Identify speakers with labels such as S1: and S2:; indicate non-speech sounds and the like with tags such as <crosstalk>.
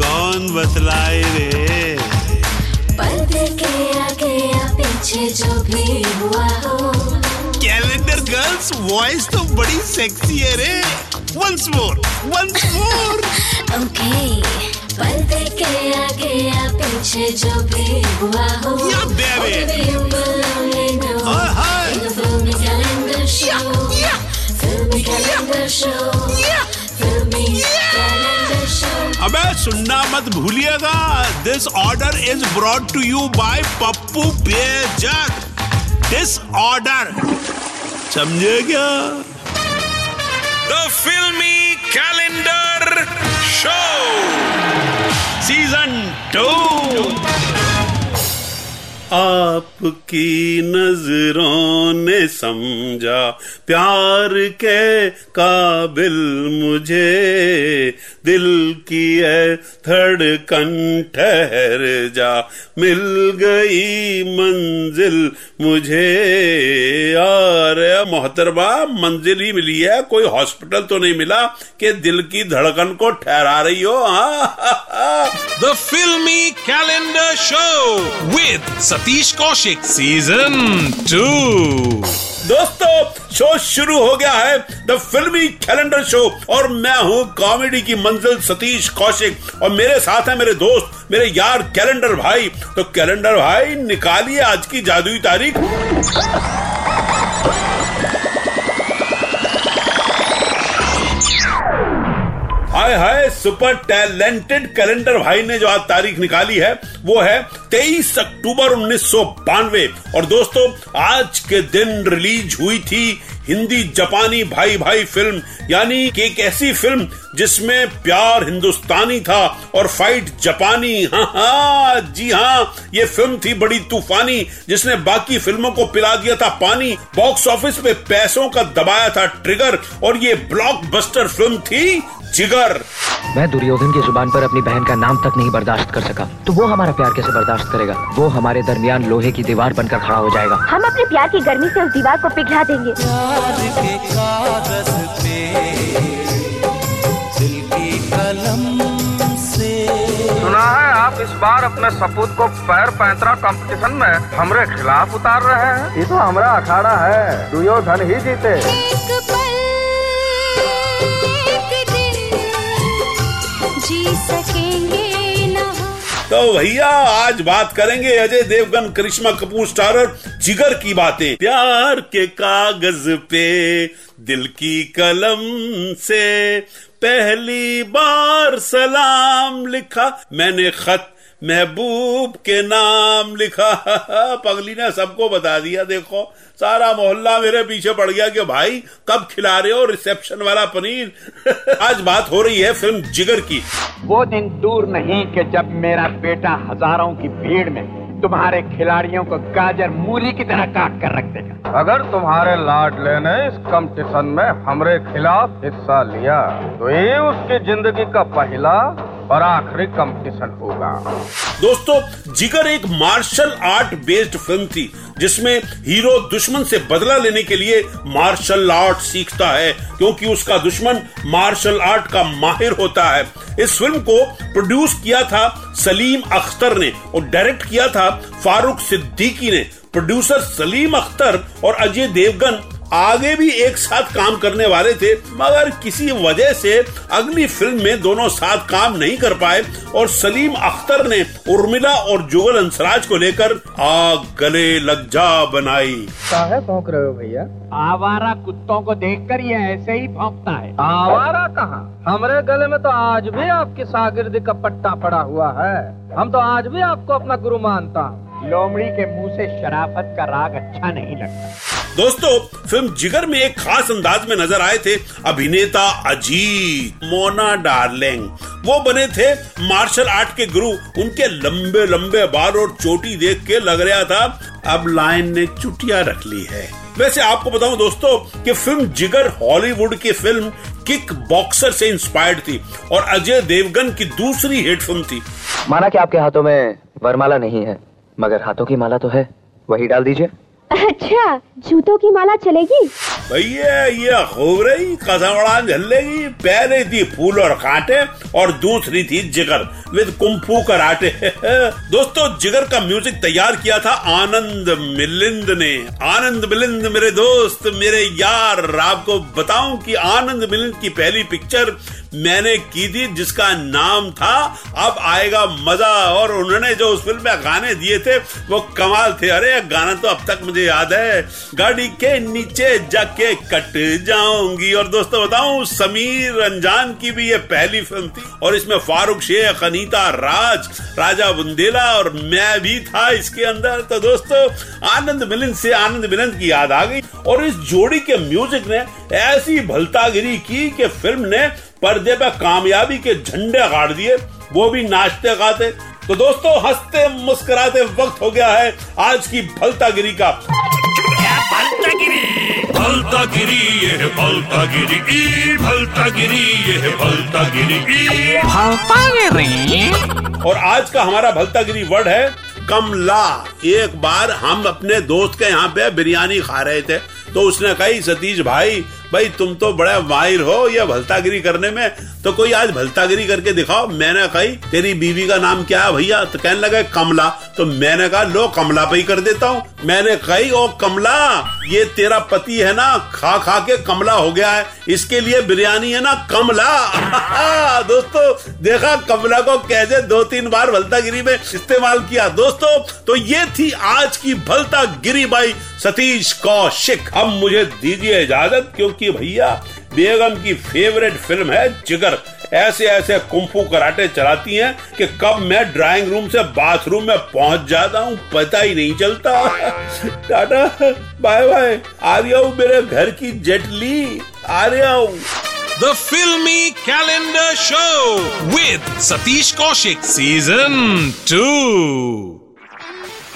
S1: कौन बतलाए रे?
S2: पर्दे के आगे या पीछे जो भी हुआ हो।
S1: कैलेंडर गर्ल्स वॉइस तो बड़ी सेक्सी है रे। Once more once more
S2: okay पर्दे के आगे या पीछे जो भी हुआ हो।
S1: Yeah, baby.
S2: Only you will only know.
S1: Oh, hi.
S2: In
S1: सुनना मत भूलिएगा। This order is brought to you by Pappu Bejak. This order समझे क्या? द फिल्मी कैलेंडर शो सीज़न टू आपकी नज़रों ने समझा प्यार के काबिल मुझे। दिल की है धड़कन ठहर जा मिल गई मंजिल मुझे, यार मोहतरबा मंजिल ही मिली है, कोई हॉस्पिटल तो नहीं मिला कि दिल की धड़कन को ठहरा रही हो the
S3: filmy calendar show Show Satish Kaushik season 2.
S1: दोस्तों शो शुरू हो गया है द फिल्मी कैलेंडर शो और मैं हूँ कॉमेडी की मंजिल सतीश कौशिक। और मेरे साथ है मेरे दोस्त, मेरे यार कैलेंडर भाई। तो कैलेंडर भाई, निकालिए आज की जादुई तारीख। Hi hi super talented calendar भाई ने जो आज तारीख निकाली है, वो है 23 अक्टूबर उन्नीस सौ बानवे। और दोस्तों, आज के दिन रिलीज़ हुई थी हिंदी जापानी भाई भाई फ़िल्म। यानी कि एक ऐसी फ़िल्म जिसमें प्यार हिंदुस्तानी था और फाइट जापानी। हाँ हाँ जी हाँ ये फ़िल्म थी बड़ी तूफानी, जिसने बाकी फ़िल्मों को पिला दिया था पानी। बॉक्स ऑफ़िस पे पैसों का दबाया था ट्रिगर, और ये ब्लॉकबस्टर फ़िल्म थी जिगर।
S4: मैं दुर्योधन की ज़ुबान पर अपनी बहन का नाम तक नहीं बर्दाश्त कर सका। तो वो हमारा प्यार कैसे बर्दाश्त करेगा? वो हमारे दरमियान लोहे की दीवार बनकर खड़ा हो जाएगा।
S5: हम अपने प्यार की गर्मी से उस दीवार को पिघला देंगे।
S6: सुना है आप इस बार अपने सपूत को पैर पैंतरा कंपटीशन में हमरे खिलाफ उतार रहे हैं। ये तो हमारा अखाड़ा है दुर्योधन ही जीते।
S2: जी सकेंगे
S1: तो भैया, आज बात करेंगे अजय देवगन, करिश्मा कपूर स्टारर, जिगर की बातें। प्यार के कागज़ पे, दिल की कलम से, पहली बार सलाम लिखा मैंने खत महबूब के नाम लिखा। पगली ने सबको बता दिया देखो सारा मोहल्ला मेरे पीछे पड़ गया कि भाई कब खिला रहे हो रिसेप्शन वाला पनीर? आज बात हो रही है फ़िल्म जिगर की।
S7: वो दिन दूर नहीं कि जब मेरा बेटा हज़ारों की भीड़ में तुम्हारे खिलाड़ियों को गाजर मूली की तरह काट कर रख देगा।
S6: अगर तुम्हारे लाडले ने इस कंपटीशन में हमारे खिलाफ हिस्सा लिया तो ये उसकी ज़िंदगी का पहला और आखिरी कंपटीशन होगा।
S1: दोस्तों, जिगर एक मार्शल आर्ट बेस्ड फ़िल्म थी, जिसमें हीरो दुश्मन से बदला लेने के लिए मार्शल आर्ट सीखता है, क्योंकि उसका दुश्मन मार्शल आर्ट का माहिर होता है। इस फ़िल्म को प्रोड्यूस किया था सलीम अख्तर ने और डायरेक्ट किया था फारूक सिद्दीकी ने। प्रोड्यूसर सलीम अख्तर और अजय देवगन आगे भी एक साथ काम करने वाले थे मगर किसी वजह से अगली फ़िल्म में दोनों साथ काम नहीं कर पाए और सलीम अख्तर ने उर्मिला और जुगल अंसराज को लेकर आग गले लग जा बनाई।
S6: काहे भौंक रहे हो भैया?
S7: आवारा कुत्तों को देखकर ये ऐसे ही भौंकता है।
S6: आवारा कहाँ? हमारे गले में तो आज भी आपकी शागिर्दी का पट्टा पड़ा हुआ है। हम तो आज भी आपको अपना गुरु मानता हूँ।
S7: लोमड़ी के मुँह से शराफत का राग अच्छा नहीं लगता।
S1: दोस्तों फ़िल्म जिगर में एक खास अंदाज में नज़र आए थे अभिनेता अजीत मोना डार्लिंग। वो बने थे मार्शल आर्ट के गुरु उनके लंबे लंबे बाल और चोटी देख के लग रहा था अब लाइन ने चुटिया रख ली है। वैसे आपको बताऊँ दोस्तों कि फ़िल्म जिगर हॉलीवुड की फ़िल्म किक बॉक्सर से इंस्पायर्ड थी और अजय देवगन की दूसरी हिट फ़िल्म थी।
S4: माना कि आपके हाथों में वरमाला नहीं है। मगर हाथों की माला तो है वही डाल दीजिए।
S5: अच्छा जूतों की माला चलेगी?
S1: भैया, ये खूब रही कसमड़ा झल्लेगी। पहले थी फूल और कांटे और दूसरी थी जिगर। With kung fu karate. <laughs> दोस्तों, जिगर का म्यूज़िक तैयार किया था आनंद मिलिंद ने। आनंद मिलिंद मेरे दोस्त, मेरे यार, आपको बताऊँ कि आनंद मिलिंद की पहली पिक्चर मैंने की थी, जिसका नाम था, अब आएगा मज़ा। और उन्होंने जो उस फ़िल्म में गाने दिए थे, वो कमाल थे। अरे, गाना तो अब तक मुझे याद है। गाड़ी के नीचे जाके कट जाऊँगी। और दोस्तों बताऊँ, समीर रंजान की भी ये पहली फ़िल्म थी। और इसमें फारूक, शेख, अनीता, राज, राजा बुंदेला और मैं भी था इसके अंदर। तो दोस्तों, आनंद मिलन से आनंद मिलन की याद आ गई। और इस जोड़ी के म्यूज़िक ने ऐसी भलतागिरी की कि फ़िल्म ने पर्दे पर कामयाबी के झंडे गाड़ दिए। वो भी नाचते गाते। तो दोस्तों, हँसते मुस्कुराते वक्त हो गया है आज की भलतागिरी का।
S8: भलता गिरी ये भलता गिरी ई भलता गिरी ये है भलता गिरी ई
S1: और आज का हमारा भलता गिरी वर्ड है कमला। एक बार हम अपने दोस्त के यहाँ पे बिरयानी खा रहे थे तो उसने कही सतीश भाई भाई तुम तो बड़े माहिर हो ये भलतागिरी करने में तो कोई आज भलतागिरी करके दिखाओ, मैंने कही, तेरी बीवी का नाम क्या है भैया? तो कहने लगा, कमला। तो मैंने कहा, लो, कमला पे ही कर देता हूँ। मैंने कही, ओ कमला, ये तेरा पति है ना, खा खा के कमला हो गया है। इसके लिए बिरयानी है ना, कमला। <laughs> दोस्तों, देखा, कमला को कैसे दो तीन बार भलतागिरी में इस्तेमाल किया। दोस्तों तो ये थी आज की भलता गिरी बाई सतीश कौशिक। अब मुझे दीजिए इजाज़त, क्योंकि भैया बेगम की फेवरेट फ़िल्म है जिगर। ऐसे ऐसे कुंफू कराटे चलाती हैं कि कब मैं ड्राइंग रूम से बाथरूम में पहुँच जाता हूँ, पता ही नहीं चलता। <laughs> टाटा बाय बाय आ रही हूँ मेरे घर की जेटली आ रहा हूँ।
S3: The Filmy Calendar Show with Satish Kaushik, Season 2.